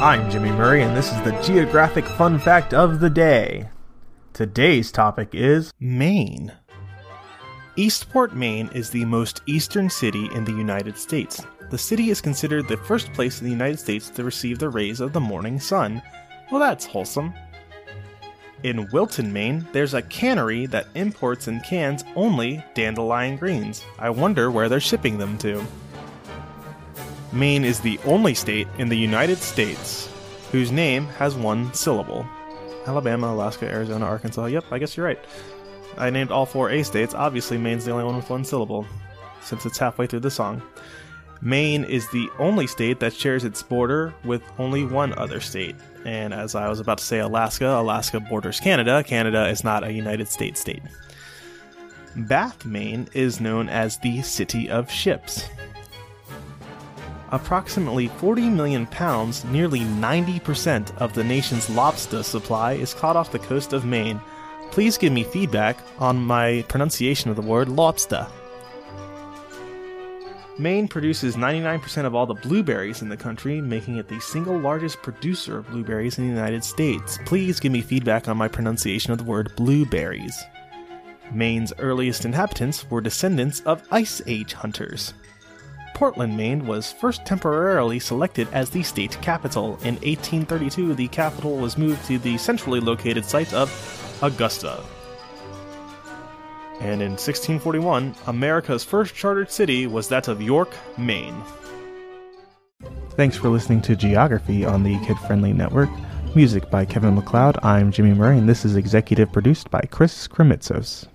I'm Jimmy Murray, and this is the Geographic Fun Fact of the Day. Today's topic is Maine. Eastport, Maine is the most eastern city in the United States. The city is considered the first place in the United States to receive the rays of the morning sun. Well, that's wholesome. In Wilton, Maine, there's a cannery that imports and cans only dandelion greens. I wonder where they're shipping them to. Maine is the only state in the United States whose name has one syllable. Alabama, Alaska, Arizona, Arkansas. Yep, I guess you're right. I named all four A states. Obviously, Maine's the only one with one syllable, since it's halfway through the song. Maine is the only state that shares its border with only one other state. And as I was about to say Alaska, Alaska borders Canada. Canada is not a United States state. Bath, Maine is known as the City of Ships. Approximately 40 million pounds, nearly 90% of the nation's lobster supply, is caught off the coast of Maine. Please give me feedback on my pronunciation of the word lobster. Maine produces 99% of all the blueberries in the country, making it the single largest producer of blueberries in the United States. Please give me feedback on my pronunciation of the word blueberries. Maine's earliest inhabitants were descendants of Ice Age hunters. Portland, Maine was first temporarily selected as the state capital. In 1832, the capital was moved to the centrally located site of Augusta. And in 1641, America's first chartered city was that of York, Maine. Thanks for listening to Geography on the Kid Friendly Network. Music by Kevin MacLeod. I'm Jimmy Murray, and this is executive produced by Chris Kremitzos.